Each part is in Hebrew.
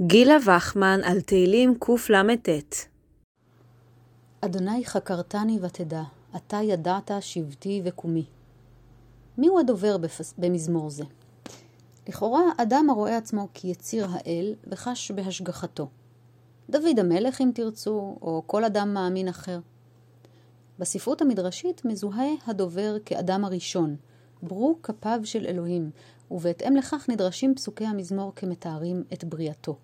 גילה וחמן על תהילים קלט אדוני חקרתני ותדע, אתה ידעת שבטי וקומי. מיהו הדובר בפס... במזמור זה? לכאורה, אדם הרואה עצמו כיציר האל וחש בהשגחתו. דוד המלך, אם תרצו, או כל אדם מאמין אחר. בספרות המדרשית מזוהה הדובר כאדם הראשון, ברו כפיו של אלוהים, ובהתאם לכך נדרשים פסוקי המזמור כמתארים את בריאתו.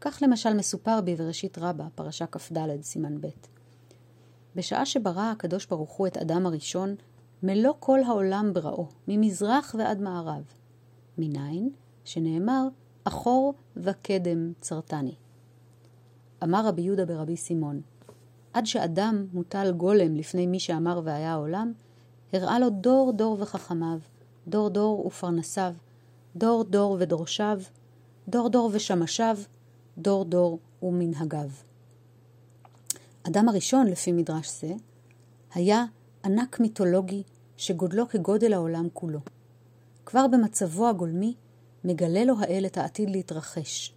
כך למשל מסופר בבראשית רבה, פרשה כ"ד, סימן ב'. בשעה שברא הקדוש ברוך הוא את אדם הראשון, מלוא כל העולם בראו, ממזרח ועד מערב. מניין? שנאמר, אחור וקדם צרתני. אמר רבי יהודה ברבי סימון, עד שאדם מוטל גולם לפני מי שאמר והיה העולם, הראה לו דור דור וחכמיו, דור דור ופרנסיו, דור דור ודורשיו, דור דור ושמשיו, דור דור ומנהגיו. אדם הראשון, לפי מדרש זה, היה ענק מיתולוגי שגודלו כגודל העולם כולו. כבר במצבו הגולמי מגלה לו האל את העתיד להתרחש,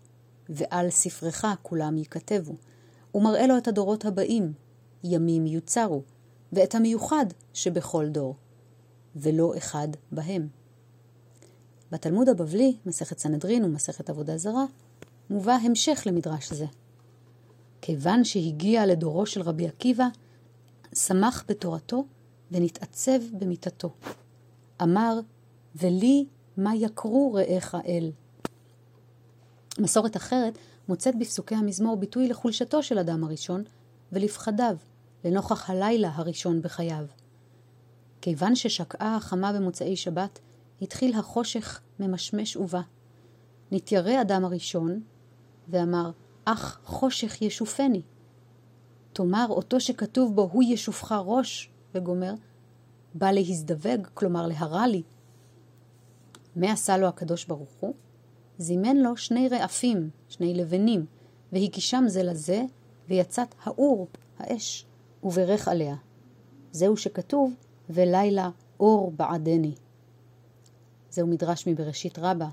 ועל ספרך כולם ייכתבו, ומראה לו את הדורות הבאים, ימים יוצרו, ואת המיוחד שבכל דור, ולא אחד בהם. בתלמוד הבבלי, מסכת סנהדרין ומסכת עבודה זרה, מובא המשך למדרש זה. כיוון שהגיע לדורו של רבי עקיבא, שמח בתורתו ונתעצב במיתתו. אמר, ולי מה יקרו רעיך אל. מסורת אחרת מוצאת בפסוקי המזמור ביטוי לחולשתו של אדם הראשון ולפחדיו, לנוכח הלילה הראשון בחייו. כיוון ששקעה החמה במוצאי שבת, התחיל החושך ממשמש ובא. נתיירא אדם הראשון, ואמר, אך חושך ישופני. תאמר, אותו שכתוב בו, הוא ישופך ראש, וגומר, בא להזדווג, כלומר להרע לי. מה עשה לו הקדוש ברוך הוא? זימן לו שני רעפים, שני לבנים, והגישם זה לזה, ויצאת האור, האש, וברך עליה. זהו שכתוב, ולילה אור בעדני. זהו מדרש מבראשית רבה,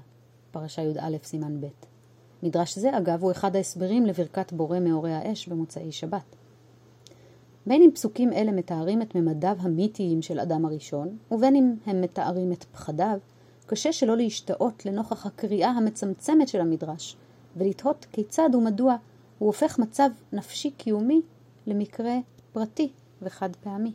פרשה י"א סימן ב'. מדרש זה, אגב, הוא אחד ההסברים לברכת בורא מאורי האש במוצאי שבת. בין אם פסוקים אלה מתארים את ממדיו המיתיים של אדם הראשון, ובין אם הם מתארים את פחדיו, קשה שלא להשתאות לנוכח הקריאה המצמצמת של המדרש, ולתהות כיצד ומדוע הוא הופך מצב נפשי קיומי למקרה פרטי וחד פעמי.